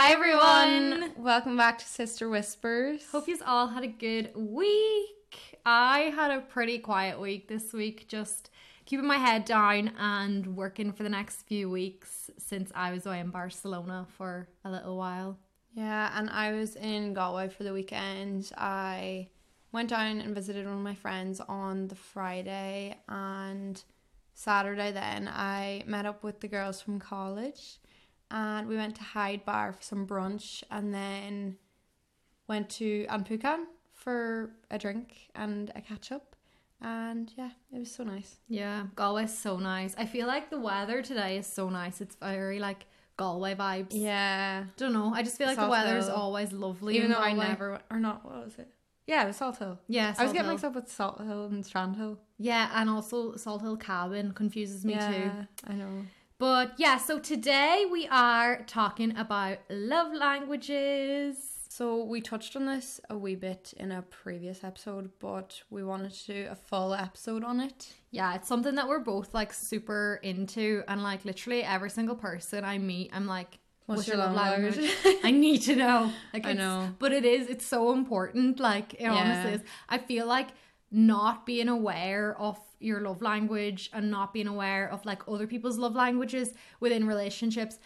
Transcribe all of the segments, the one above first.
Hi everyone! Welcome back to Sister Whispers. Hope you all had a good week. I had a pretty quiet week this week, just keeping my head down and working for the next few weeks since I was away in Barcelona for a little while. Yeah, and I was in Galway for the weekend. I went down and visited one of my friends on the Friday and Saturday then I met up with the girls from college and we went to Hyde Bar for some brunch and then went to An Púcán for a drink and a catch up. And yeah, it was so nice. Yeah, Galway's so nice. I feel like the weather today is so nice. It's very like Galway vibes. Yeah. Don't know. I just feel like Salt the weather's Hill. always lovely. Even though I never went, or not, what was it? Yeah, it was Salt Hill. Yeah, I was getting Hill. mixed up with Salt Hill and Strand Hill. Yeah, and also Salt Hill Cabin confuses me too. I know. But yeah, so today we are talking about love languages. So we touched on this a wee bit in a previous episode, but we wanted to do a full episode on it. Yeah, it's something that we're both like super into, and like literally every single person I meet, I'm like, What's your love language?" I need to know. Like, I know. but it is. It's so important. Like, it honestly is. I feel like not being aware of your love language and not being aware of like other people's love languages within relationships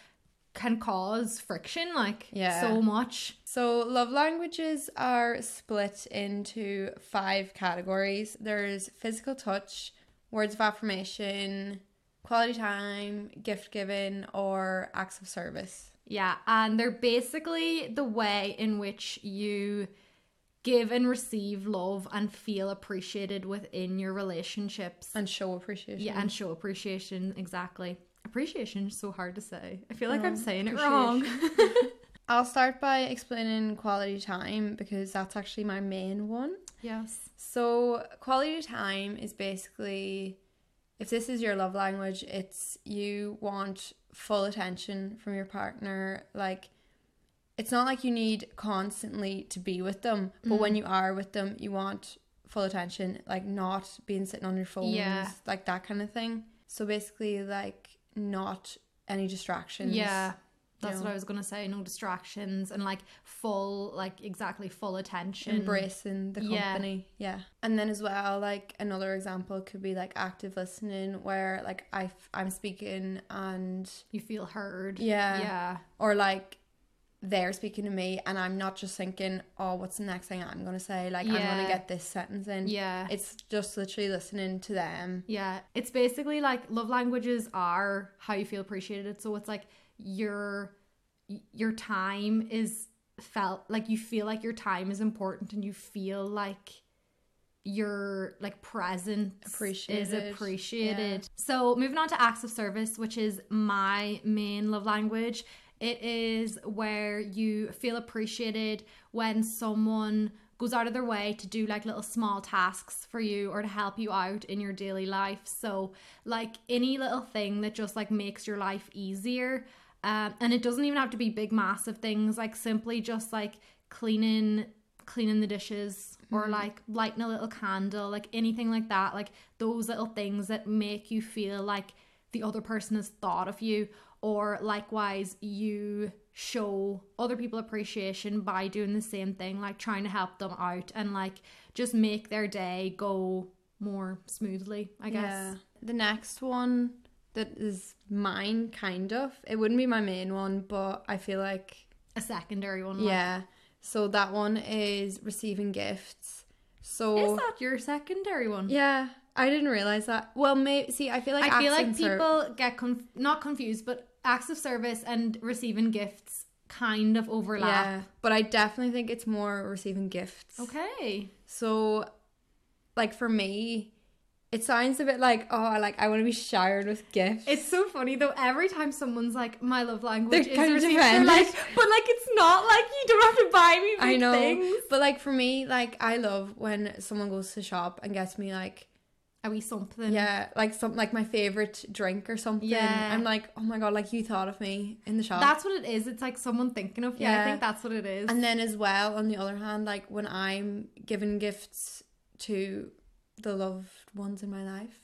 can cause friction. Like, Yeah. so much. So love languages are split into five categories. There's physical touch, words of affirmation, quality time, gift giving, or acts of service. Yeah, and they're basically the way in which you give and receive love and feel appreciated within your relationships. And show appreciation. yeah, and show appreciation exactly. Appreciation is so hard to say. I feel like Oh, I'm saying it wrong. I'll start by explaining quality time because that's actually my main one. yes. So, quality time is basically if this is your love language, it's you want full attention from your partner. Like, it's not like you need constantly to be with them, but when mm. you are with them, you want full attention, like, not being sitting on your phone, Yeah. like that kind of thing. So, basically, like, not any distractions. Yeah. That's know. what I was gonna say. No distractions and like full, like exactly full attention. embracing the Yeah. company yeah and then as well like another example could be like active listening where like I f- i'm speaking and You feel heard. Yeah. Yeah. or like they're speaking to me and i'm not just thinking oh what's the next thing i'm gonna say like i'm gonna get this sentence in Yeah. it's just literally listening to them Yeah, it's basically like love languages are how you feel appreciated. So it's like your your time is felt like you feel like your time is important and you feel like your like presence is Appreciated, appreciated. So moving on to acts of service, which is my main love language. It is where you feel appreciated when someone goes out of their way to do like little small tasks for you or to help you out in your daily life. So like any little thing that just like makes your life easier. Um, and it doesn't even have to be big massive things like simply just like cleaning cleaning the dishes or like lighting a little candle like anything like that like those little things that make you feel like the other person has thought of you or likewise you show other people appreciation by doing the same thing like trying to help them out and like just make their day go more smoothly i guess Yeah. The next one that is mine, kind of. It wouldn't be my main one, but I feel like a secondary one like- yeah. So that one is receiving gifts. So is that your secondary one yeah, I didn't realize that. Well, maybe see, I feel like I feel like accents are- people get conf- not confused, but acts of service and receiving gifts kind of overlap. yeah, but I definitely think it's more receiving gifts. Okay. So, like for me, it sounds a bit like oh, I like I want to be showered with gifts. It's so funny though. Every time someone's like, "My love language They're is receiving," they're like, "But like, it's not like you don't have to buy me I know, things." but like for me, like I love when someone goes to shop and gets me like Are we something? yeah, like some like my favorite drink or something. Yeah. I'm like, oh my god, like you thought of me in the shop. That's what it is. It's like someone thinking of you. I think that's what it is. And then as well, on the other hand, like when I'm giving gifts to the loved ones in my life,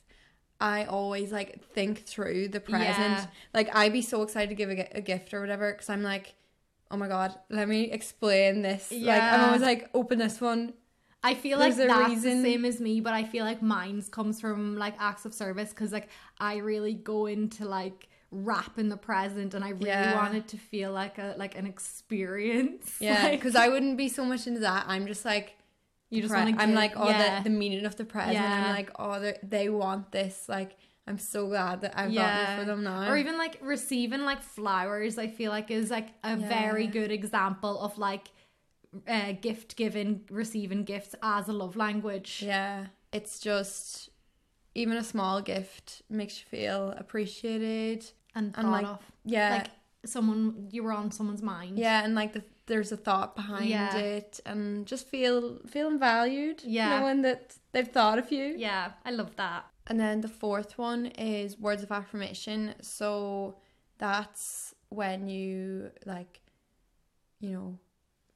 I always like think through the present. Yeah. Like I'd be so excited to give a, a gift or whatever because I'm like, oh my god, let me explain this. Like I'm always like, open this one. I feel like There's a that's reason- the same as me, but I feel like mine's comes from like acts of service because like I really go into like wrap in the present and I really Yeah. want it to feel like a like an experience. Yeah, Like, because I wouldn't be so much into that. I'm just like, you just pre- want to. I'm like, oh, yeah. the, the meaning of the present. Yeah. I'm like, oh, they- want this. Like, I'm so glad that I've Yeah. gotten it for them now. or even like receiving like flowers i feel like is like a very good example of like uh, gift giving receiving gifts as a love language yeah, it's just even a small gift makes you feel appreciated. and And, like, of Yeah, like someone you were on someone's mind yeah, and like the, there's a thought behind Yeah. it, and just feel feeling valued. Yeah. knowing that they've thought of you. yeah i love that And then the fourth one is words of affirmation. So that's when you like, you know,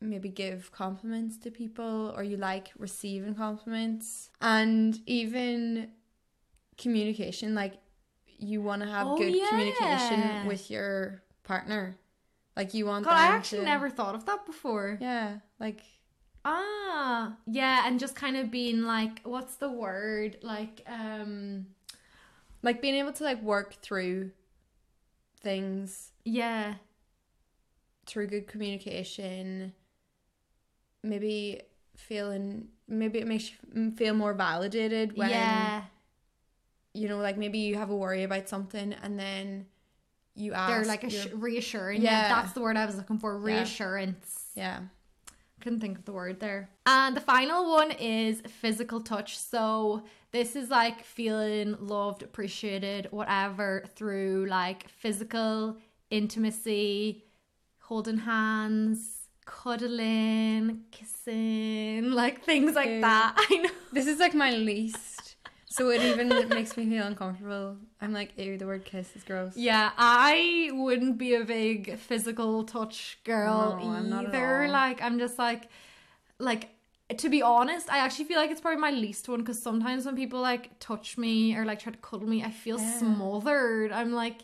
maybe give compliments to people or you like receiving compliments. And even communication, like you want to have Oh, good yeah. communication with your partner. Like you want god i actually to- never thought of that before Yeah, like ah yeah and just kind of being like what's the word like um like being able to like work through things yeah through good communication maybe feeling maybe it makes you feel more validated when yeah you know like maybe you have a worry about something and then you ask they're like a your- reassuring Yeah. yeah that's the word i was looking for Yeah. reassurance yeah couldn't think of the word there. And the final one is physical touch. So this is like feeling loved, appreciated, whatever through like physical intimacy, holding hands, cuddling, kissing, like things like that. I know. this is like my least so it even makes me feel uncomfortable i'm like ew the word kiss is gross Yeah, I wouldn't be a big physical touch girl No, I'm not either. Like, I'm just like, like to be honest, I actually feel like it's probably my least one because sometimes when people like touch me or like try to cuddle me, I feel Yeah. smothered. I'm like,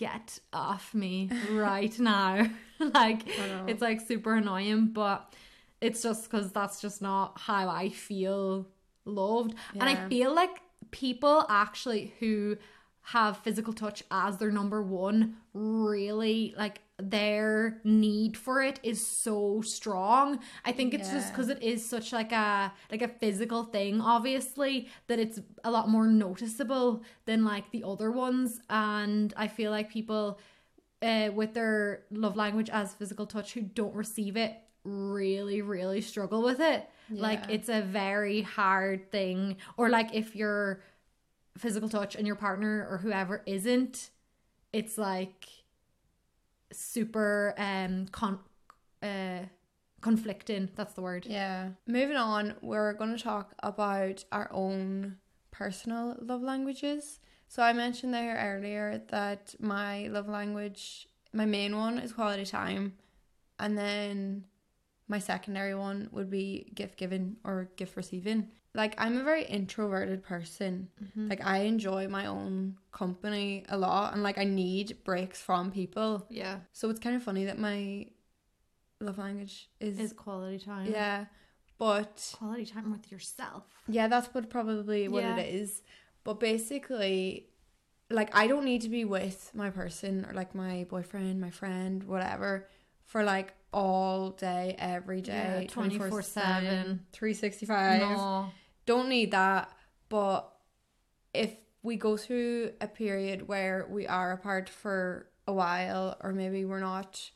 get off me right now. like, it's like super annoying, but it's just because that's just not how I feel loved. And I feel like people actually who have physical touch as their number one really like their need for it is so strong. I think it's just because it is such like a like a physical thing obviously that it's a lot more noticeable than like the other ones. And i feel like people uh, with their love language as physical touch who don't receive it really really struggle with it. Like it's a very hard thing. Or like if you're physical touch and your partner or whoever isn't it's like super um con uh conflicting that's the word Yeah. Moving on, we're going to talk about our own personal love languages. So I mentioned there earlier that my love language, my main one is quality time, and then my secondary one would be gift giving or gift receiving. Like I'm a very introverted person. Mm-hmm. Like I enjoy my own company a lot and like I need breaks from people. yeah So it's kind of funny that my love language is, is quality time yeah, but quality time with yourself yeah, that's what probably what Yeah. it is. But basically, like I don't need to be with my person or like my boyfriend, my friend, whatever, for like all day, every day, Yeah, 24/7. 365. no Don't need that. But if we go through a period where we are apart for a while, or maybe we're not,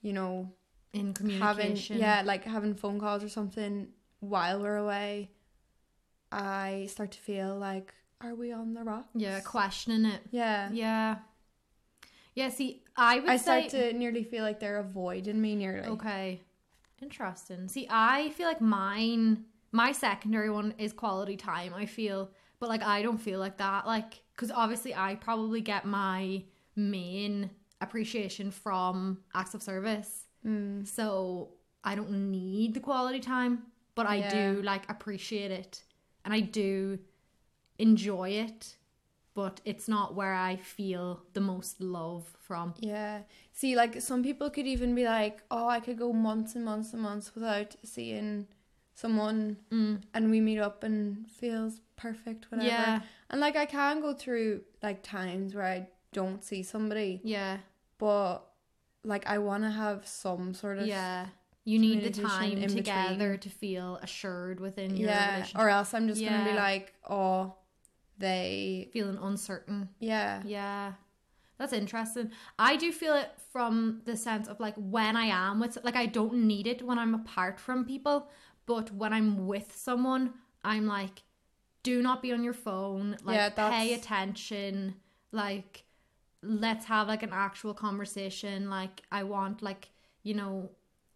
you know, in having communication yeah like having phone calls or something while we're away i start to feel like are we on the rocks yeah questioning it yeah yeah yeah see i would i say start to nearly feel like they're avoiding me nearly Okay. Interesting. See, I feel like mine, my secondary one is quality time, I feel. But like, I don't feel like that. Like, because obviously I probably get my main appreciation from acts of service. Mm. So I don't need the quality time, but I do like appreciate it. And I do enjoy it. but it's not where I feel the most love from. Yeah. See, like some people could even be like, "Oh, I could go months and months and months without seeing someone, Mm. and we meet up and feels perfect, whatever." Yeah, And like I can go through like times where I don't see somebody, yeah, but like I want to have some sort of yeah. You need the time together between. to feel assured within your yeah, relationship. or else I'm just gonna be like, "Oh, they feeling uncertain. yeah." Yeah. That's interesting. I do feel it from the sense of like when I am with like I don't need it when I'm apart from people, but when I'm with someone, I'm like do not be on your phone, like Yeah, pay attention, like let's have like an actual conversation, like I want like, you know,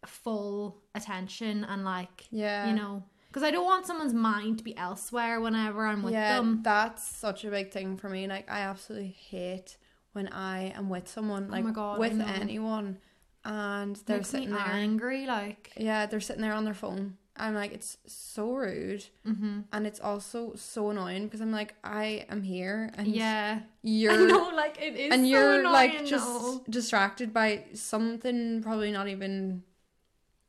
full attention and like Yeah. you know, because I don't want someone's mind to be elsewhere whenever I'm with yeah, them. that's such a big thing for me. Like I absolutely hate when I am with someone, oh like Oh my God, with anyone, and they're Makes sitting there. angry, like Yeah, they're sitting there on their phone. I'm like, it's so rude, mm-hmm. and it's also so annoying because I'm like, I am here, and Yeah. You're know, like it is and so you're like just though. distracted by something probably not even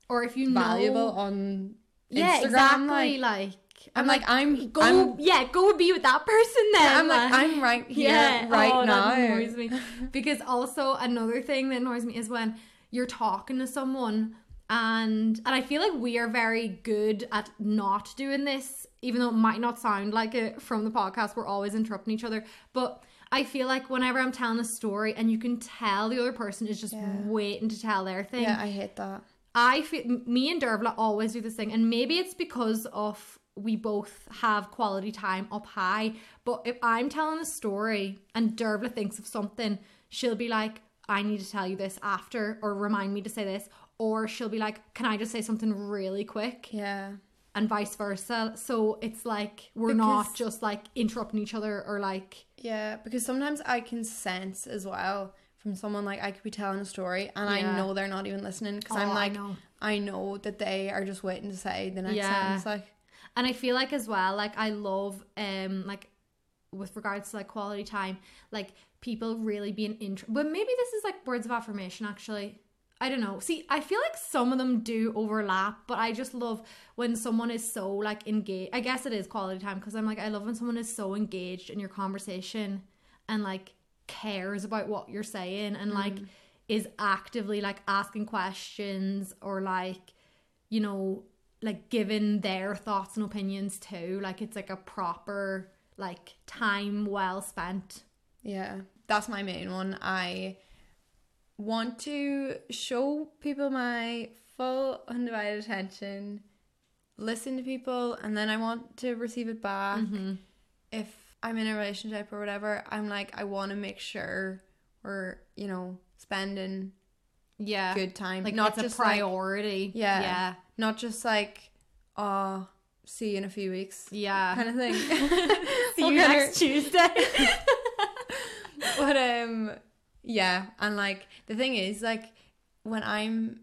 or if you valuable know on Yeah, Instagram. exactly. Like, Like, I'm like, I'm go I'm, yeah, go be with that person then. I'm like I'm right here, yeah, right oh, now. That annoys me. Because also another thing that annoys me is when you're talking to someone and and I feel like we are very good at not doing this, even though it might not sound like it from the podcast. We're always interrupting each other. But I feel like whenever I'm telling a story and you can tell the other person is just Yeah. waiting to tell their thing. Yeah, I hate that. I feel me and Dervla always do this thing, and maybe it's because of we both have quality time up high. But if I'm telling a story and Dervla thinks of something, she'll be like, "I need to tell you this after," or remind me to say this, or she'll be like, "Can I just say something really quick?" Yeah. and vice versa. So it's like we're not just like interrupting each other or like Yeah, because sometimes I can sense as well from someone like I could be telling a story and I know they're not even listening because Oh, I'm I like know. I know that they are just waiting to say the next Yeah. sentence. Like And I feel like as well, like I love um like with regards to like quality time, like people really being intro but maybe this is like words of affirmation actually. I don't know. See, I feel like some of them do overlap, but I just love when someone is so like engaged. I guess it is quality time because I'm like I love when someone is so engaged in your conversation and like cares about what you're saying and like mm. is actively like asking questions or like you know, like giving their thoughts and opinions too. Like it's like a proper like time well spent. yeah, that's my main one. I want to show people my full undivided attention, listen to people, and then I want to receive it back. Mm-hmm. If I'm in a relationship or whatever, I'm like I want to make sure we're you know spending Yeah. good time, Like not just a like priority. Yeah. Yeah. not just like oh see you in a few weeks Yeah. kind of thing See We'll you next her- Tuesday. but um yeah and like the thing is like when i'm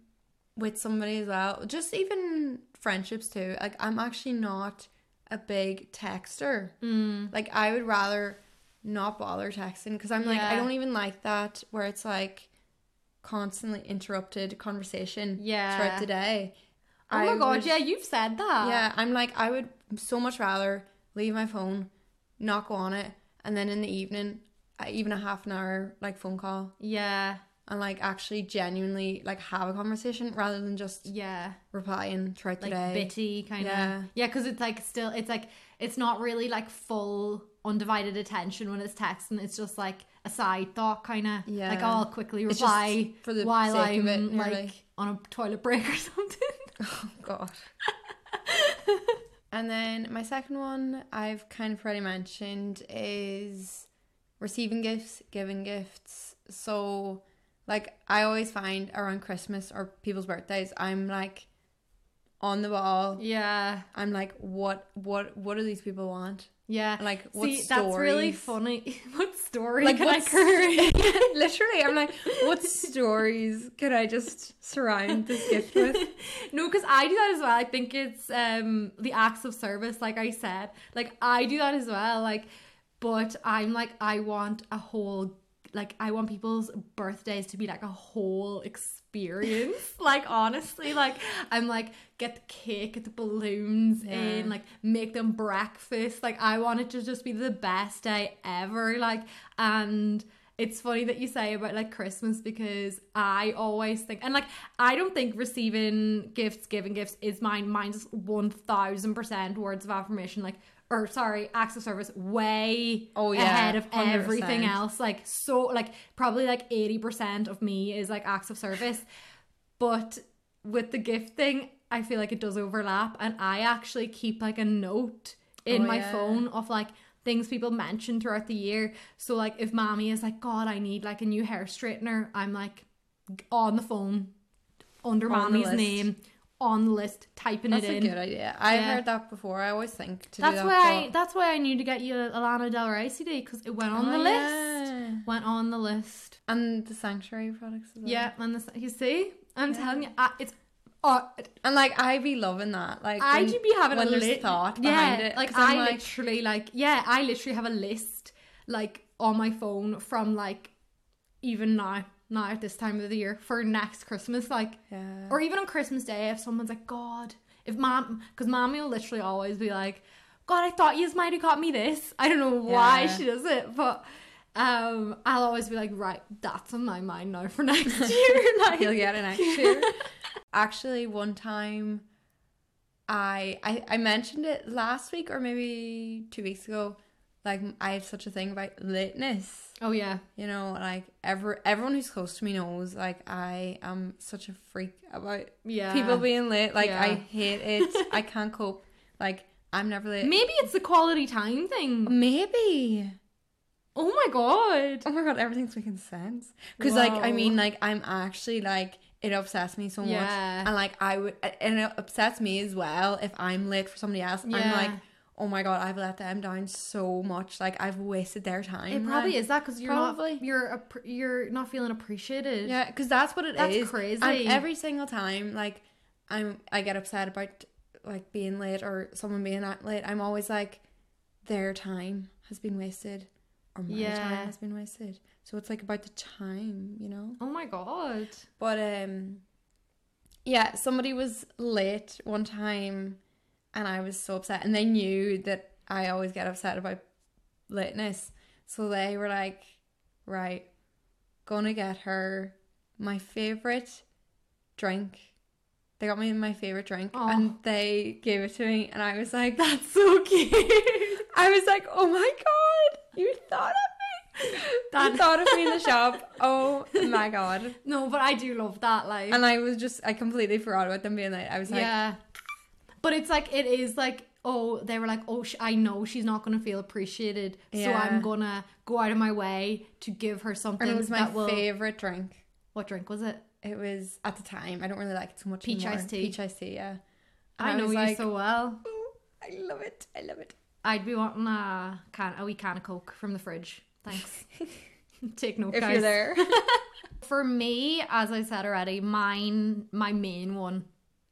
with somebody as well just even friendships too like i'm actually not a big texter mm. like i would rather not bother texting because i'm like i don't even like that where it's like constantly interrupted conversation Yeah. throughout the day Oh my god, would- yeah, you've said that. Yeah, I'm like, I would so much rather leave my phone, not go on it, and then in the evening, I- even a half an hour like phone call, Yeah. and like actually genuinely like have a conversation rather than just Yeah. replying throughout the Like day. bitty kind of. Yeah. Yeah, because it's like still it's like it's not really like full undivided attention when it's texting. It's just like a side thought kind of. Yeah. Like I'll quickly reply for the while sake I'm of it, like nearly. on a toilet break or something. Oh god. and then my second one I've kind of already mentioned is receiving gifts, giving gifts. So like I always find around Christmas or people's birthdays, I'm like on the ball. yeah. I'm like, what what what do these people want? Yeah. Like what See, stories? that's really funny. what story Like can I create? Literally, I'm like, what stories could I just surround this gift with? no, because I do that as well. I think it's um the acts of service, like I said. Like I do that as well. Like but I'm like, I want a whole, like, I want people's birthdays to be like a whole experience. like, honestly, like, I'm like, get the cake, get the balloons Yeah. in, like, make them breakfast. Like, I want it to just be the best day ever. Like, and it's funny that you say about like Christmas because I always think and like I don't think receiving gifts, giving gifts is mine. Mine's one thousand percent words of affirmation, like or sorry, acts of service way Oh, yeah, ahead of 100%. everything else. Like so like probably like eighty percent of me is like acts of service. But with the gift thing, I feel like it does overlap and I actually keep like a note in Oh, my yeah. phone of like things people mention throughout the year. So like if mommy is like, God, I need like a new hair straightener, I'm like on the phone under On mommy's name on the list, typing That's it in. That's a good idea. I've Yeah. heard that before. I always think to That's do that. why I that's why I knew to get you a Lana Del Rey CD because it went on Oh, the list. yeah. Went on the list. And the sanctuary products as well. Yeah, and this, you see, I'm telling you, I, it's. Oh, And like I be loving that. Like I when- do be having when a lit- thought yeah, behind it. Like I'm I like, literally like yeah, I literally have a list like on my phone from like even now, now at this time of the year for next Christmas, like yeah. or even on Christmas Day if someone's like, God, if mom, because mommy will literally always be like, God, I thought you might have got me this. I don't know why Yeah. she does it, but um, I'll always be like, right, that's on my mind now for next year. like, He'll get it next year. Actually, one time, I, I I mentioned it last week or maybe two weeks ago. Like I have such a thing about litness. oh yeah, You know, like ever everyone who's close to me knows. Like I am such a freak about yeah. people being late. Like Yeah. I hate it. I can't cope. Like I'm never late. Maybe it's the quality time thing. Maybe. Oh my god. Oh my god, everything's making sense. Because like I mean, like I'm actually like it upsets me so much, Yeah. and like I would, and it upsets me as well if I'm late for somebody else. I'm like, oh my god, I've let them down so much. Like I've wasted their time. It probably is that because you're Probably. not you're you're not feeling appreciated. Yeah, because that's what it is. That's crazy. And every single time, like I'm, I get upset about like being late or someone being that late. I'm always like, their time has been wasted, or my Yeah. time has been wasted. So it's like about the time, you know. Oh my god. But um yeah, somebody was late one time and I was so upset and they knew that I always get upset about lateness. So they were like, right, gonna get her my favorite drink. They got me my favorite drink Aw. and they gave it to me and I was like That's so cute. I was like, "Oh my god, you thought of me! That- You thought of me in the shop! Oh my god!" no, but I do love that. Like, And I was just, I completely forgot about them being like, I was like, yeah. But it's like it is like oh they were like oh sh- I know she's not gonna feel appreciated, so I'm gonna go out of my way to give her something and it was my will. favorite drink. What drink was it? It was at the time. I don't really like it so much. Peach anymore. iced tea. Peach iced tea. Yeah. And I know you like, so well. "Oh, I love it. I love it. I'd be wanting a can a wee can of Coke from the fridge. Thanks. Take note, If guys. you're there. For me, as I said already, mine my main one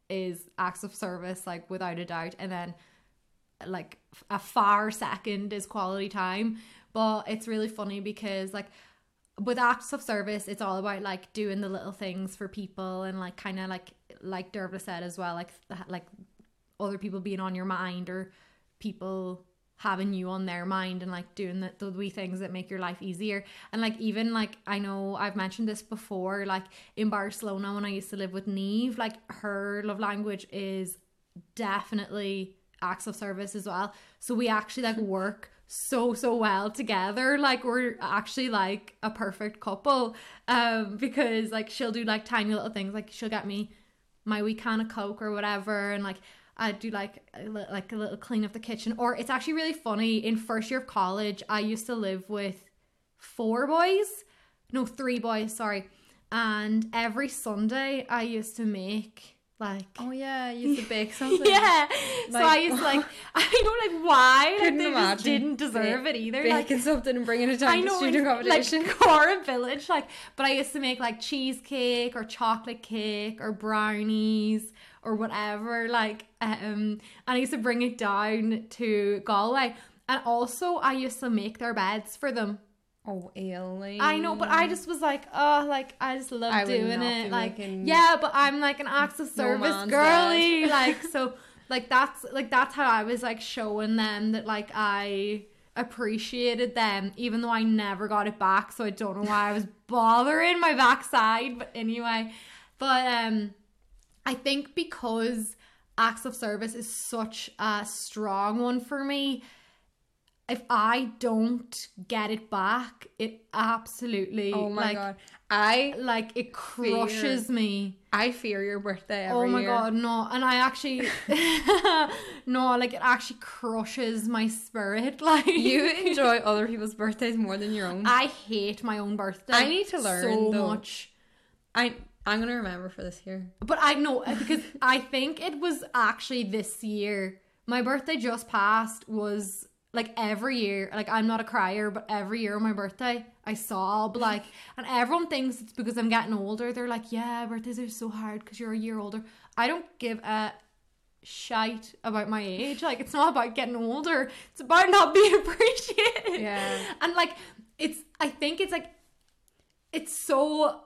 is acts of service, like without a doubt, and then like a far second is quality time. But it's really funny because like with acts of service, it's all about like doing the little things for people and like kind of like like Dervla said as well, like like other people being on your mind or people having you on their mind and like doing the, the wee things that make your life easier. And like even like i know i've mentioned this before like in barcelona when i used to live with neve like her love language is definitely acts of service as well. So we actually like work so so well together. Like we're actually like a perfect couple um because like she'll do like tiny little things. Like she'll get me my wee can of coke or whatever and like I do like a, like a little clean of the kitchen. Or it's actually really funny in first year of college I used to live with four boys. No three boys sorry. And every Sunday I used to make like oh yeah, you used to bake something. yeah. So I Like- used to like I don't like why? Like they just didn't deserve ba- it either like Baking something and bringing it I down to know, student in, competition. like Corrib Village, like, but I used to make like cheesecake or chocolate cake or brownies or whatever, like, um, and I used to bring it down to Galway. And also, I used to make their beds for them. Oh, Ailey. I know, but I just was like, oh, like I just love I doing it. Like, making yeah, but I'm like an acts of service man's girly. like, so, like that's like that's how I was like showing them that like I appreciated them, even though I never got it back. So I don't know why I was bothering my backside. But anyway, but um, I think because acts of service is such a strong one for me if I don't get it back, it absolutely Oh my like, god. I like it crushes me. I fear your birthday every Oh my year. god, no! And I actually, no, like it actually crushes my spirit. Like You enjoy other people's birthdays more than your own. I hate my own birthday. I need to learn, so though. much. I I'm gonna remember for this year. But I know uh, because I think it was actually this year. My birthday just passed was like every year. Like I'm not a crier, but every year on my birthday I sob like, and everyone thinks it's because I'm getting older. They're like, yeah, birthdays are so hard because you're a year older. I don't give a shite about my age. Like it's not about getting older. It's about not being appreciated. Yeah. And like it's I think it's like it's so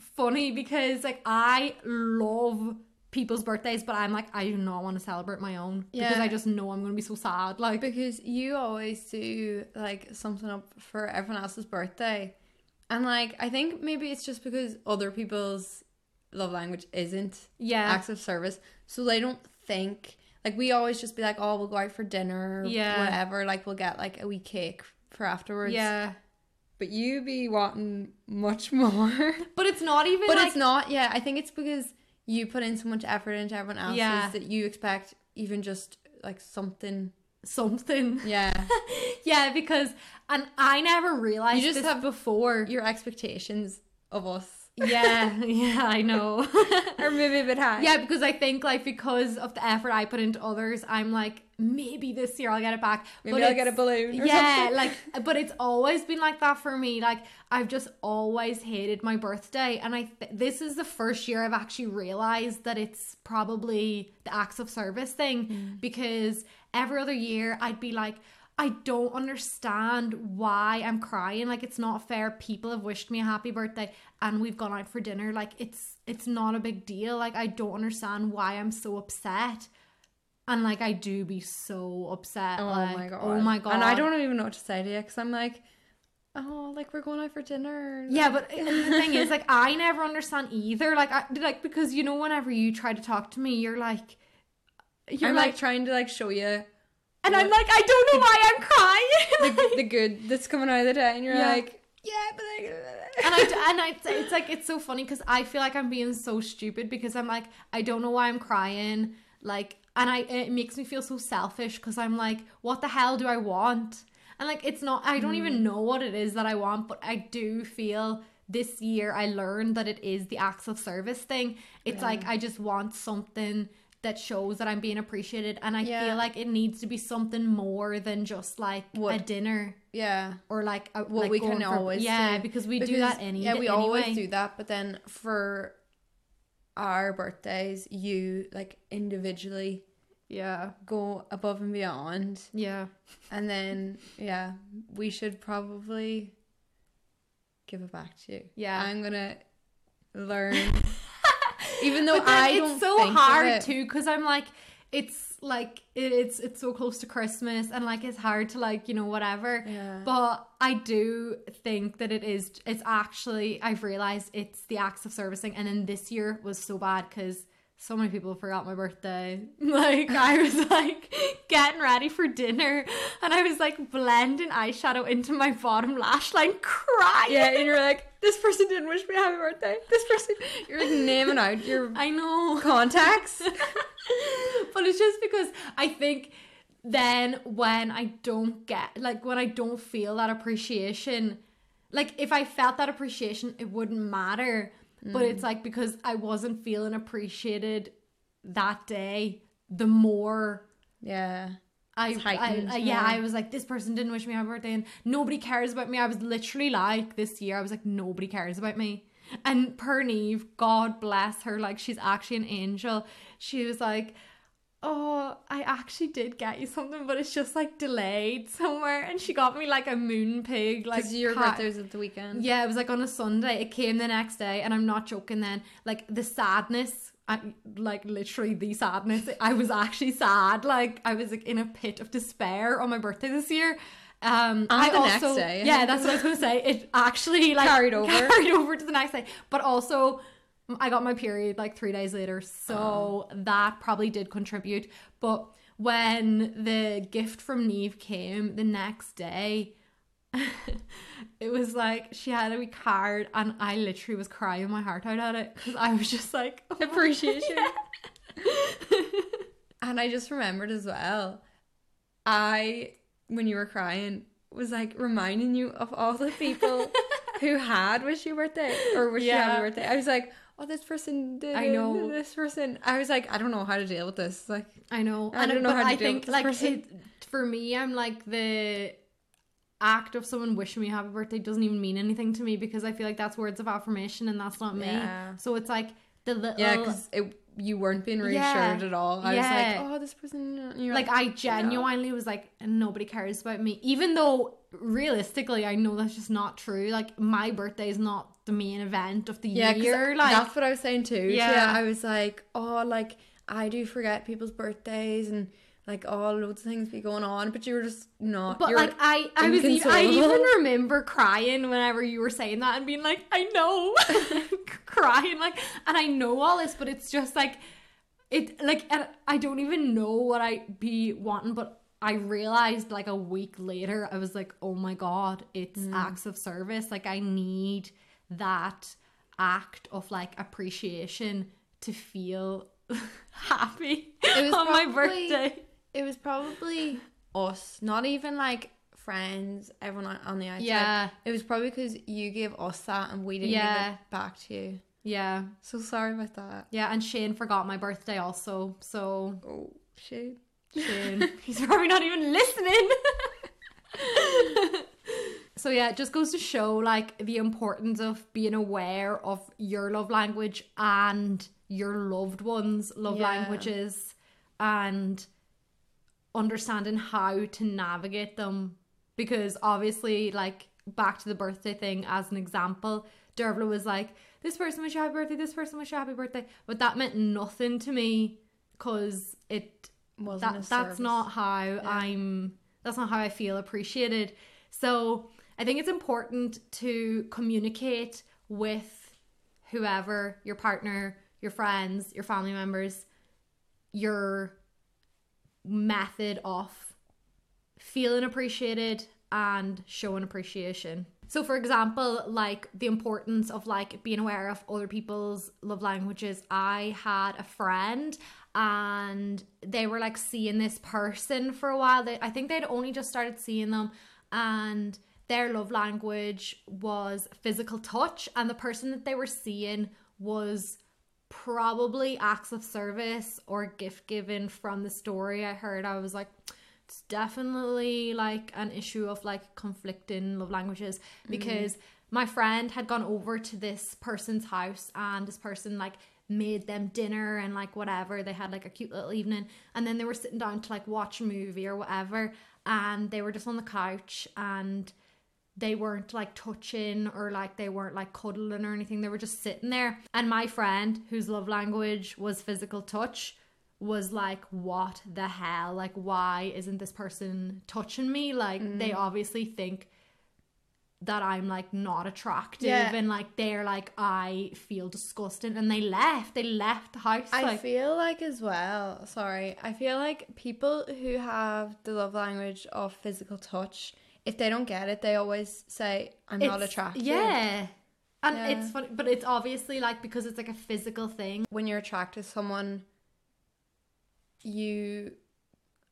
funny because like I love people's birthdays, but I'm like I do not want to celebrate my own because I just know I'm gonna be so sad. Like Because you always do like something up for everyone else's birthday. And like I think maybe it's just because other people's love language isn't yeah, acts of service. So they don't think like we always just be like, Oh, we'll go out for dinner Yeah. whatever, like we'll get like a wee cake for afterwards. yeah. But you be wanting much more. But it's not even. But like, it's not, yeah. I think it's because you put in so much effort into everyone else's Yeah. that you expect even just like something. something. Yeah. yeah, because and I never realized You just have- before. Your expectations of us yeah, yeah, I know. are maybe a bit high. Yeah, because I think like because of the effort I put into others, I'm like maybe this year I'll get it back. Maybe but I'll get a balloon or yeah, something. like but it's always been like that for me. Like I've just always hated my birthday, and I th- this is the first year I've actually realized that it's probably the acts of service thing Mm. because every other year I'd be like. I don't understand why I'm crying. Like it's not fair. People have wished me a happy birthday and we've gone out for dinner. Like it's it's not a big deal. Like I don't understand why I'm so upset. And like I do be so upset. Oh like, oh my god. Oh my god. And I don't even know what to say to you because I'm like, oh, like we're going out for dinner. Yeah, but the thing is, like, I never understand either. Like, I like because you know, whenever you try to talk to me, you're like, you're I'm like, like, trying to like show you and I'm like, I don't know why I'm crying. the, the good that's coming out of the day, and you're Yeah. like, yeah, but like, and I and I it's like it's so funny because I feel like I'm being so stupid because I'm like I don't know why I'm crying like and I it makes me feel so selfish because I'm like what the hell do I want and like it's not I don't even mm. know what it is that I want but I do feel this year I learned that it is the acts of service thing it's like I just want something that shows that I'm being appreciated and I Yeah. feel like it needs to be something more than just like a dinner yeah. or like a, What like we can for- always yeah because we do that any yeah we anyway. always do that but then for our birthdays you like individually Yeah. go above and beyond Yeah. and then yeah we should probably give it back to you Yeah. i'm gonna learn even though i it's don't so hard too because I'm like it's like it, it's it's so close to Christmas and like it's hard to like you know whatever. Yeah. But I do think that it is. It's actually I've realized it's the acts of servicing, and then this year was so bad because. So many people forgot my birthday. Like I was like getting ready for dinner and I was like blending eyeshadow into my bottom lash line crying. yeah and you're like this person didn't wish me a happy birthday this person you're like naming out your I know. contacts but it's just because I think then when I don't get like when I don't feel that appreciation, like if I felt that appreciation, it wouldn't matter. But Mm. it's like because I wasn't feeling appreciated that day, the more yeah I, I, I- yeah, yeah. I was like, this person didn't wish me happy birthday, and nobody cares about me. I was literally like, this year, I was like, nobody cares about me. And Perneve, God bless her, like she's actually an angel. She was like, oh, I actually did get you something, but it's just like delayed somewhere. And she got me like a Moonpig, like your cat- birthday was at the weekend. Yeah, it was like on a Sunday. It came the next day, and I'm not joking. Then, like the sadness, I, like literally the sadness. I was actually sad. Like I was like in a pit of despair on my birthday this year. Um, And I the next also, day, yeah, that's what I was gonna say. It actually like Carried over. carried over to the next day. But also, I got my period like three days later, so Oh. that probably did contribute. But when the gift from Neve came the next day, it was like she had a wee card, and I literally was crying my heart out at it because I was just like oh, Appreciation. And I just remembered as well, I, when you were crying, was like reminding you of all the people who had wished you birthday or you Yeah. happy birthday. I was like, oh, this person did. I know. This person. I was like, I don't know how to deal with this. Like, I know. I don't know how to I deal think with this like person. it, for me, I'm like the act of someone wishing me happy birthday doesn't even mean anything to me because I feel like that's words of affirmation and that's not me. Yeah. So it's like the little yeah, because you weren't being reassured Yeah. at all. I Yeah. was like, oh, this person. you're like I genuinely was like nobody cares about me even though realistically I know that's just not true. Like my birthday is not the main event of the Yeah, year. Like that's what I was saying too. Yeah, I was like, oh, like I do forget people's birthdays and like oh, loads of things be going on, but you were just not. But like I, I was, e- I even remember crying whenever you were saying that and being like, I know, crying like, and I know all this, but it's just like, it like I don't even know what I be wanting, but I realized like a week later, I was like, oh my god, it's Mm. acts of service. Like I need that act of like appreciation to feel happy on my birthday. It was probably us, not even like friends, everyone on- the outside. Yeah. it was probably because you gave us that and we didn't give it back to you. Yeah. So sorry about that. Yeah, and Shane forgot my birthday also. So Oh shit. Shane, he's probably not even listening. so yeah, it just goes to show like the importance of being aware of your love language and your loved ones' love Yeah. languages and understanding how to navigate them because obviously like back to the birthday thing as an example Dervla was like this person wish you happy birthday this person wish you happy birthday but that meant nothing to me because it Wasn't that that's service. not how I'm that's not how I feel appreciated. So I think it's important to communicate with whoever, your partner, your friends, your family members, your method of feeling appreciated and showing appreciation. So for example, like the importance of like being aware of other people's love languages. I had a friend and they were like seeing this person for a while. They, I think they'd only just started seeing them and their love language was physical touch and the person that they were seeing was probably acts of service or gift giving from the story I heard. I was like, it's definitely like an issue of like conflicting love languages mm-hmm. because my friend had gone over to this person's house and this person like made them dinner and like whatever. They had like a cute little evening. And then they were sitting down to like watch a movie or whatever. And they were just on the couch and they weren't like touching or like they weren't like cuddling or anything. They were just sitting there. And my friend, whose love language was physical touch, was like, What the hell? Like, why isn't this person touching me? Like, mm. they obviously think that I'm like not attractive Yeah. and like they're like, I feel disgusting. And they left. They left the house. I like, feel like as well, sorry, I feel like people who have the love language of physical touch, if they don't get it, they always say, I'm not it's- attracted. Yeah. And Yeah. it's funny, but it's obviously like because it's like a physical thing. When you're attracted to someone, you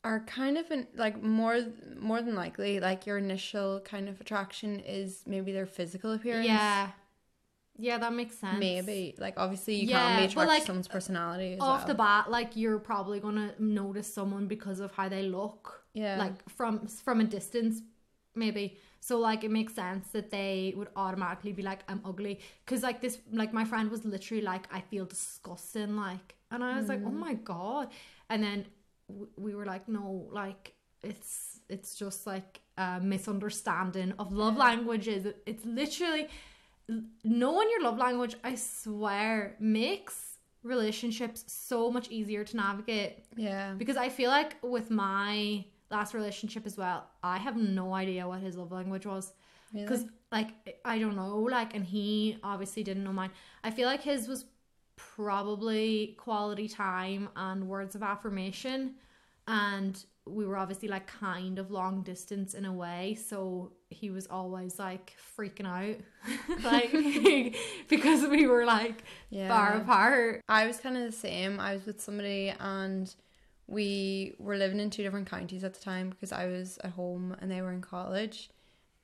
are kind of in, like more more than likely like your initial kind of attraction is maybe their physical appearance. Yeah. Yeah, that makes sense. Maybe. Like obviously you Yeah, can be attracted like, to someone's personality as Off well. the bat, like you're probably gonna notice someone because of how they look. Yeah. Like from from a distance, maybe. So like it makes sense that they would automatically be like, I'm ugly. Cause like this like my friend was literally like, I feel disgusting, like and I was like, Oh Mm. my god. And then w- we were like, no, like it's it's just like a misunderstanding of love languages. It's literally knowing your love language. I swear makes relationships so much easier to navigate Yeah. because I feel like with my last relationship as well, I have no idea what his love language was Really? because like I don't know, like, and he obviously didn't know mine. I feel like his was probably quality time and words of affirmation, and we were obviously like kind of long distance in a way, so he was always like freaking out, like because we were like yeah. far apart. I was kind of the same. I was with somebody and we were living in two different counties at the time because I was at home and they were in college.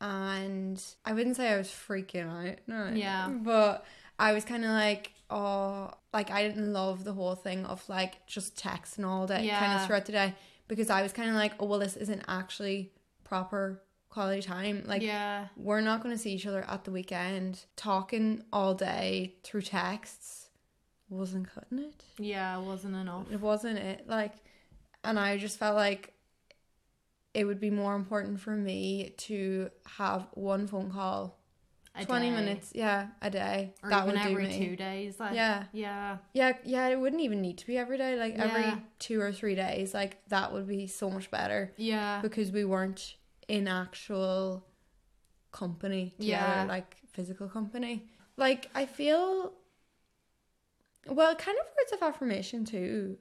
And I wouldn't say I was freaking out, no. Yeah. But I was kind of like, oh, like I didn't love the whole thing of like just texting all day, yeah. kind of throughout the day, because I was kind of like, oh, well, this isn't actually proper quality time. Like, yeah, we're not going to see each other at the weekend. Talking all day through texts wasn't cutting it. yeah, it wasn't enough. It wasn't it. Like, and I just felt like it would be more important for me to have one phone call, A 20 day. minutes, yeah, a day. or that even would do every me. two days. Like, Yeah. yeah, Yeah, yeah, it wouldn't even need to be every day. Like, Yeah. every two or three days, like, that would be so much better yeah, because we weren't in actual company together, Yeah. like physical company. Like I feel well, kind of words of affirmation too.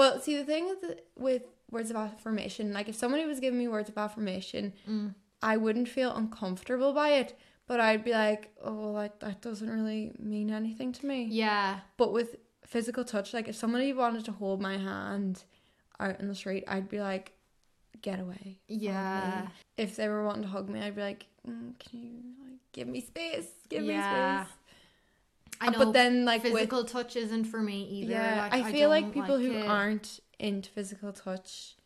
Well, see the thing with with words of affirmation, like if somebody was giving me words of affirmation, Mm. I wouldn't feel uncomfortable by it, but I'd be like, oh, like that doesn't really mean anything to me. yeah, But with physical touch, like if somebody wanted to hold my hand out in the street, I'd be like, get away. yeah. If they were wanting to hug me, I'd be like, mm, can you like give me space? Give Yeah. me space. I Uh, know. But then, like with physical touch isn't for me either. yeah, like, I feel like people who it. aren't into physical touch,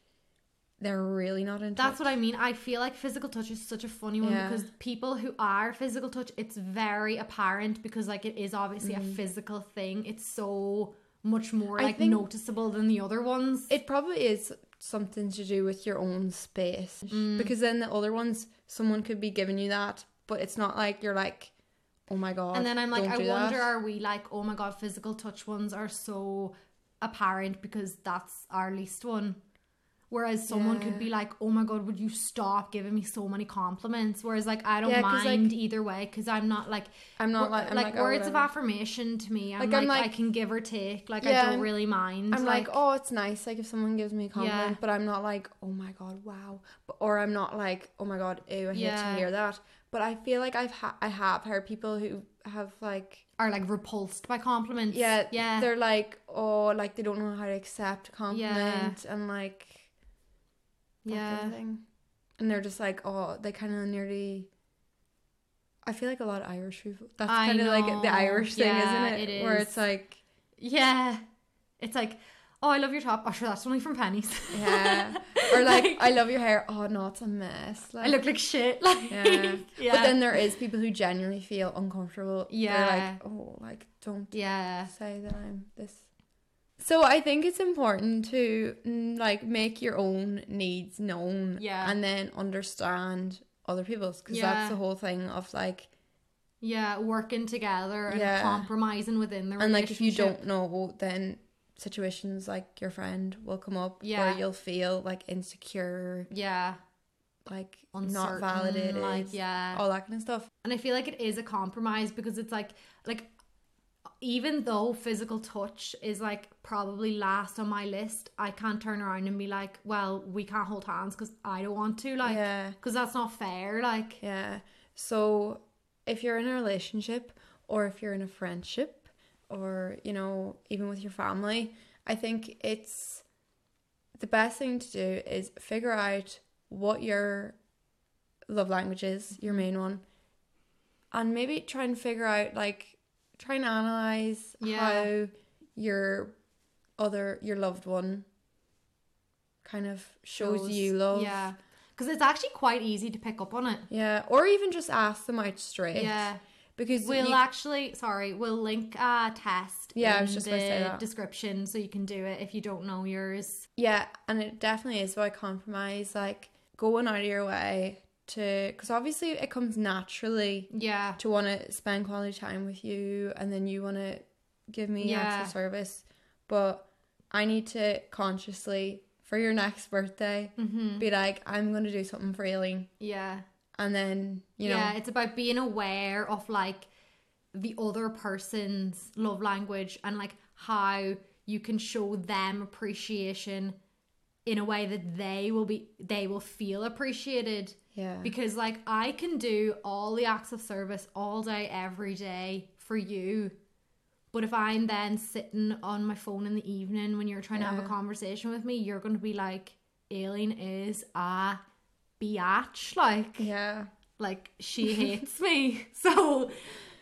they're really not into. That's it. what I mean. I feel like physical touch is such a funny one Yeah. because people who are physical touch, it's very apparent because like it is obviously a physical thing. It's so much more. Like noticeable than the other ones. It probably is something to do with your own space Mm. because then the other ones, someone could be giving you that, but it's not like you're like, oh my god. and then I'm like, I wonder, that. are we like, oh my god, physical touch ones are so apparent because that's our least one. Whereas someone could be like, "Oh my god, would you stop giving me so many compliments?" Whereas like I don't Yeah, 'cause, like- mind either way because I'm not like I'm not like I'm like, like, oh, words of affirmation to me. I'm Like, like, I'm I can give or take. Like Yeah, I don't really mind. I'm like, oh, it's nice. Like if someone gives me a compliment, Yeah. but I'm not like, oh my god, wow, but, or I'm not like, oh my god, ew, I hate Yeah. to hear that. But I feel like I've ha- I have heard people who have like, are like repulsed by compliments. yeah, yeah, they're like, oh, like they don't know how to accept compliment and like, that kind yeah, of thing. and they're just like, oh, they kind of nearly. I feel like a lot of Irish people. That's kind of like the Irish thing, Yeah, isn't it? it Where is. it's like, yeah. It's like, oh, I love your top. Oh, sure, that's only from Penneys. yeah, or like, I love your hair. Oh no, it's a mess. Like, I look like shit. Like, Yeah. yeah. But then there is people who genuinely feel uncomfortable. They're Yeah. like, oh, like don't yeah, say that I'm this. So I think it's important to mm, like make your own needs known. Yeah. And then understand other people's because Yeah. that's the whole thing of like yeah, working together and Yeah. compromising within the and like if you don't know then situations like your friend will come up Yeah. where you'll feel like insecure, yeah, like uncertain, not validated, like yeah, all that kind of stuff. And I feel like it is a compromise because it's like like even though physical touch is like probably last on my list, I can't turn around and be like, well, we can't hold hands because I don't want to, like, Yeah. because that's not fair. Like, Yeah. So if you're in a relationship or if you're in a friendship or, you know, even with your family, I think it's the best thing to do is figure out what your love language is, your mm-hmm. main one, and maybe try and figure out like try and analyze Yeah. how your other your loved one kind of shows, shows- you love. yeah, because it's actually quite easy to pick up on it. Yeah, or even just ask them out straight. Yeah, because We'll you- actually, sorry, we'll link a test Yeah, I in was just the say that. description so you can do it if you don't know yours. Yeah, and it definitely is about compromise, like going out of your way to, because obviously it comes naturally Yeah. to want to spend quality time with you, and then you want to give me Yeah. extra service, but I need to consciously for your next birthday Mm-hmm. be like, I'm gonna do something for Aileen, Yeah. And then you know, yeah, it's about being aware of like the other person's love language and like how you can show them appreciation in a way that they will be they will feel appreciated. Yeah, because like I can do all the acts of service all day every day for you. But if I'm then sitting on my phone in the evening when you're trying to have a conversation with me you're going to be like Aileen is a biatch like yeah, like she hates me so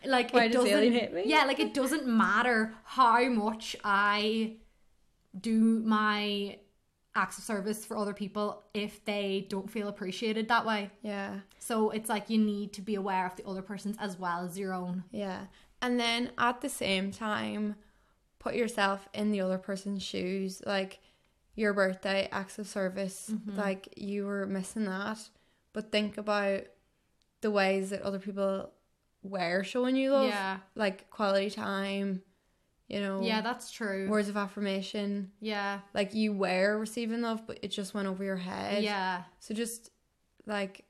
like Why it does doesn't hate me? yeah like it doesn't matter how much i do my acts of service for other people if they don't feel appreciated that way yeah. so it's like you need to be aware of the other person's as well as your own Yeah. And then at the same time, put yourself in the other person's shoes. Like your birthday, acts of service, Mm-hmm. like you were missing that. But think about the ways that other people were showing you love. yeah Like quality time, you know, yeah that's true words of affirmation. yeah Like you were receiving love, but it just went over your head. yeah So just like,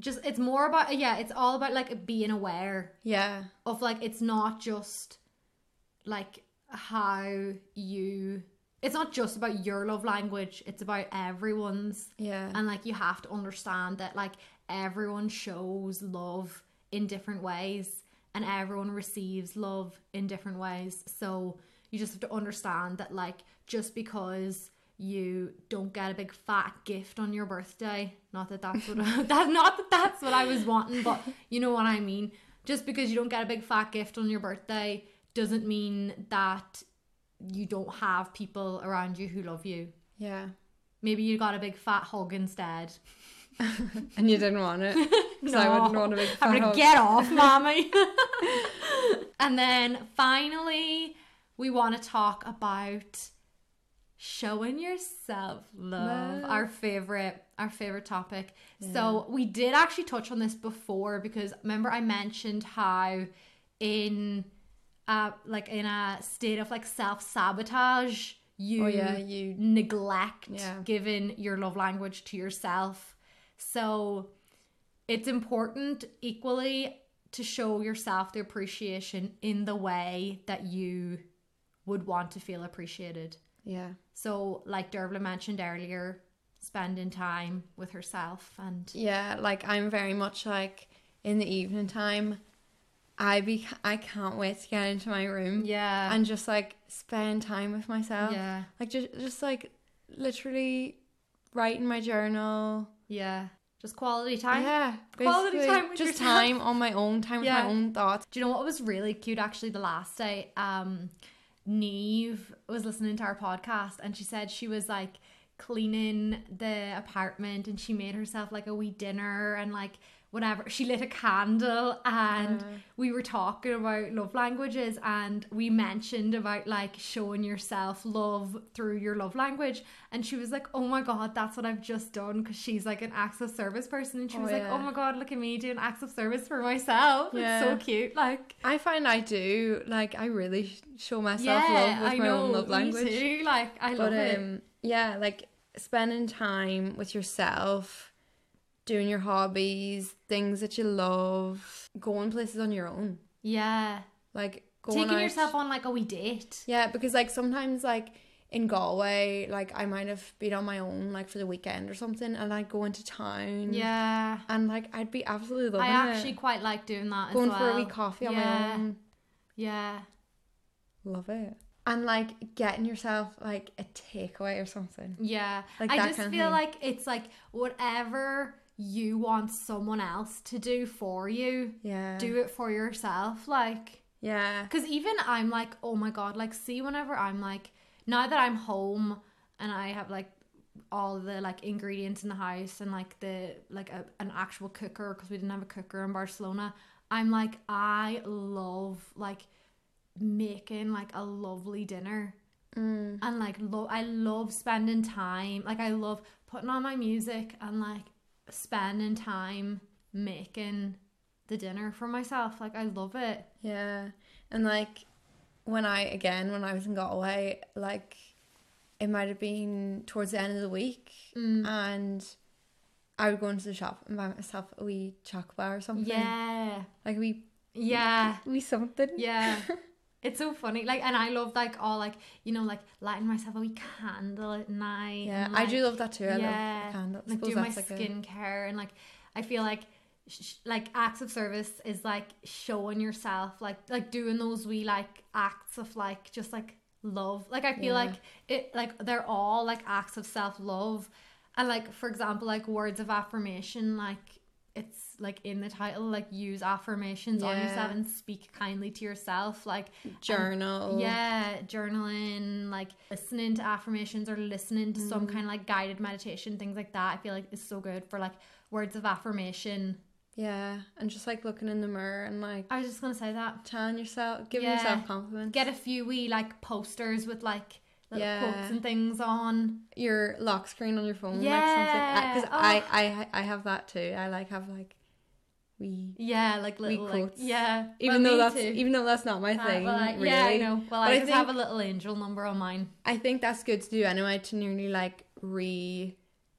just it's more about yeah it's all about like being aware yeah, of like it's not just like how you it's not just about your love language it's about everyone's. Yeah. and like you have to understand that like everyone shows love in different ways and everyone receives love in different ways. So you just have to understand that like just because you don't get a big fat gift on your birthday not that that's what that not that that's what I was wanting but you know what I mean. Just because you don't get a big fat gift on your birthday doesn't mean that you don't have people around you who love you yeah. maybe you got a big fat hug instead And you didn't want it. Because I wouldn't want a big I'm gonna hug. get off, mommy. and then finally, we want to talk about showing yourself love. Love. Our favorite, our favorite topic. So we did actually touch on this before because remember I mentioned how in uh like in a state of like self sabotage you Oh yeah, you neglect Yeah. giving your love language to yourself. So it's important equally to show yourself the appreciation in the way that you would want to feel appreciated. yeah. So, like Dervla mentioned earlier, spending time with herself and Yeah, like I'm very much like in the evening time. I be I can't wait to get into my room yeah, and just like spend time with myself. yeah, Like just just like literally write in my journal. yeah, just quality time. yeah, Quality time with just yourself. time on my own time Yeah. with my own thoughts. Do you know what was really cute actually the last day? Um Neve was listening to our podcast and she said she was like cleaning the apartment and she made herself like a wee dinner and like whatever. She lit a candle and we were talking about love languages and we mentioned about like showing yourself love through your love language and she was like, "Oh my god, that's what I've just done" because she's like an acts of service person and she Oh, was like, "Oh my god, look at me doing acts of service for myself." It's so cute. Like I find I do like I really show myself yeah, love with I my know, own love language. too. Like I love but it. um yeah like spending time with yourself doing your hobbies things that you love going places on your own. Yeah, like going taking out- yourself on like a wee date. yeah because like sometimes like in Galway like I might have been on my own like for the weekend or something and I'd go into town. Yeah, and like I'd be absolutely loving I actually it quite like doing that. going as for a wee coffee on yeah. my own. Yeah, love it. And like getting yourself like a takeaway or something. Yeah. Like I just feel like it's like whatever you want someone else to do for you, yeah do it for yourself. Like. yeah Because even I'm like, oh my god, like, see, whenever I'm like, now that I'm home and I have like all the like ingredients in the house and like the like a, an actual cooker because we didn't have a cooker in Barcelona, I'm like I love like making like a lovely dinner Mm. and like lo- I love spending time like I love putting on my music and like spending time making the dinner for myself like I love it Yeah. And like when I again when I was in Galway, like it might have been towards the end of the week Mm. and I would go into the shop and buy myself a wee chocolate bar or something. yeah Like we yeah We something. yeah it's so funny like and I love like all like you know like lighting myself a wee candle at night Yeah. and, I do love that too. I yeah, love candles. like do my skincare and like I feel like sh- like acts of service is like showing yourself like like doing those wee like acts of like just like love like I feel Yeah. like it like they're all like acts of self love and like for example like words of affirmation like it's like in the title like use affirmations on yourself and speak kindly to yourself like journal. yeah, journaling, like listening to affirmations or listening to some Mm. kind of like guided meditation, things like that. I feel like is so good for like words of affirmation. Yeah. And just like looking in the mirror and like I was just gonna say that. telling yourself giving Yeah. yourself compliments. Get a few wee like posters with like little Yeah. quotes and things on. your lock screen on your phone. Yeah. Because Oh. I, I I have that too. I like have like we Yeah, like little like quotes. yeah. even well, though that's too. even though that's not my Uh, thing. well, I- really. Yeah, I know. Well, But I I just have a little angel number on mine. I think that's good to do anyway to nearly like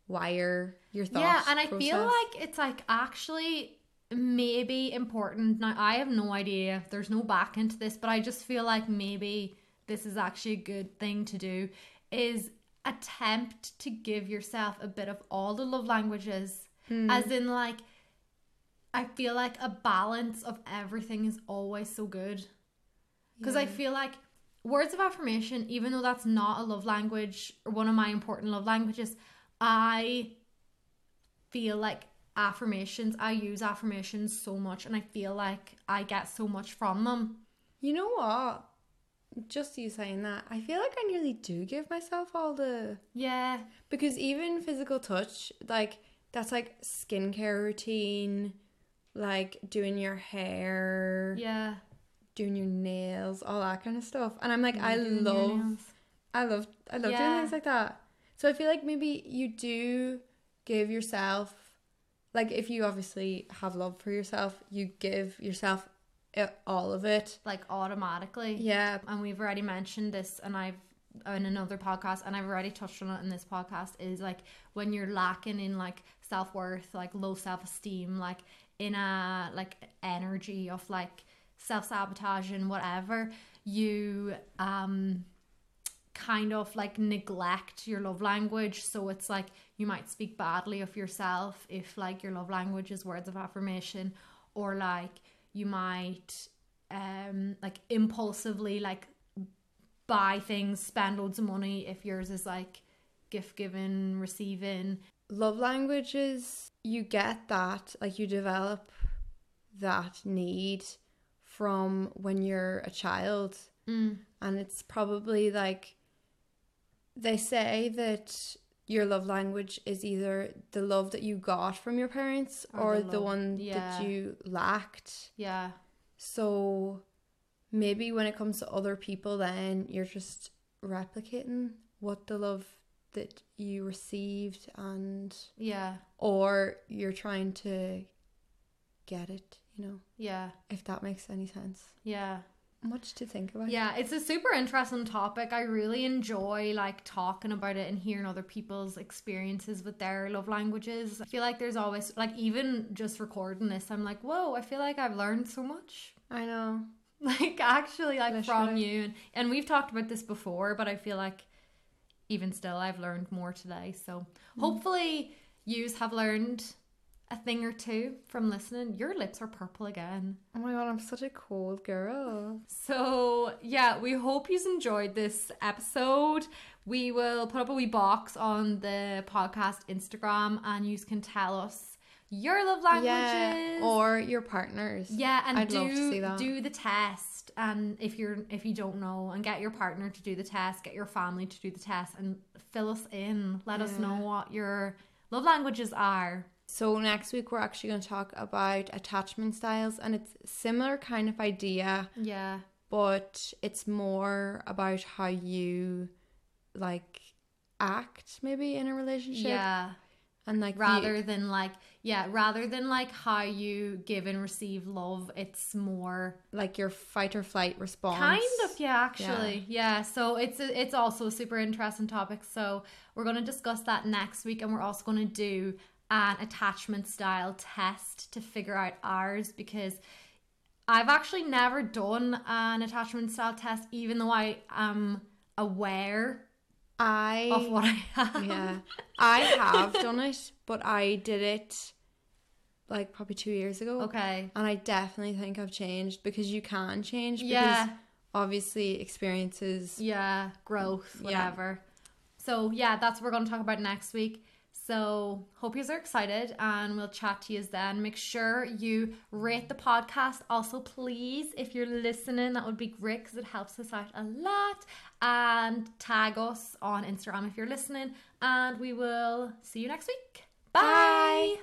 rewire your thoughts. Yeah, and I feel like it's like actually maybe important. Now I have no idea. There's no back into this, but I just feel like maybe this is actually a good thing to do is attempt to give yourself a bit of all the love languages Hmm. as in like I feel like a balance of everything is always so good. Because I feel like words of affirmation, even though that's not a love language or one of my important love languages, I feel like affirmations, I use affirmations so much and I feel like I get so much from them. you know what? Just you saying that, I feel like I nearly do give myself all the Yeah. because even physical touch, like that's like skincare routine, like doing your hair, Yeah. doing your nails, all that kind of stuff. And I'm like, I love. I love, I love doing things like that. So I feel like maybe you do give yourself, like if you obviously have love for yourself, you give yourself it, all of it. like automatically. Yeah, and we've already mentioned this and I've in another podcast and I've already touched on it in this podcast is like when you're lacking in like self-worth like low self-esteem like in a like energy of like self-sabotage and whatever you um kind of like neglect your love language so it's like you might speak badly of yourself if like your love language is words of affirmation or like you might um like impulsively like buy things spend loads of money if yours is like gift giving receiving love languages, you get that, like you develop that need from when you're a child. mm. and it's probably like they say that your love language is either the love that you got from your parents Or or, the the, one yeah. that you lacked. yeah So maybe when it comes to other people, then you're just replicating what the love that you received, and yeah or you're trying to get it, you know, yeah if that makes any sense. yeah Much to think about. Yeah, it's a super interesting topic. I really enjoy like talking about it and hearing other people's experiences with their love languages. I feel like there's always like even just recording this, I'm like, whoa, I feel like I've learned so much. I know. Like actually like from you and, and we've talked about this before, but I feel like even still I've learned more today. So mm. hopefully yous have learned a thing or two from listening. Your lips are purple again. Oh my god, I'm such a cold girl. So, yeah, we hope you've enjoyed this episode. We will put up a wee box on the podcast Instagram and you can tell us your love languages. Yeah, or your partners. Yeah, and I'd do love to see that. do the test. And if you're if you don't know, and get your partner to do the test, get your family to do the test, and fill us in. Let us know what your love languages are. So next week we're actually going to talk about attachment styles and it's similar kind of idea, Yeah. but it's more about how you like act maybe in a relationship Yeah. and like the- Rather than like, yeah, rather than like how you give and receive love, it's more like your fight or flight response. kind of yeah actually yeah, so it's a, it's also a super interesting topic so we're going to discuss that next week and we're also going to do an attachment style test to figure out ours because i've actually never done an attachment style test even though i am aware I of what i have yeah, I have done it, but I did it like probably two years ago. okay And I definitely think I've changed because you can change. Because Yeah. Obviously, experiences. yeah growth Yeah. whatever so yeah that's what we're going to talk about next week so hope you guys are excited and we'll chat to you then. Make sure you rate the podcast. Also please if you're listening that would be great because it helps us out a lot. And tag us on instagram if you're listening. And we will see you next week. Bye. Bye.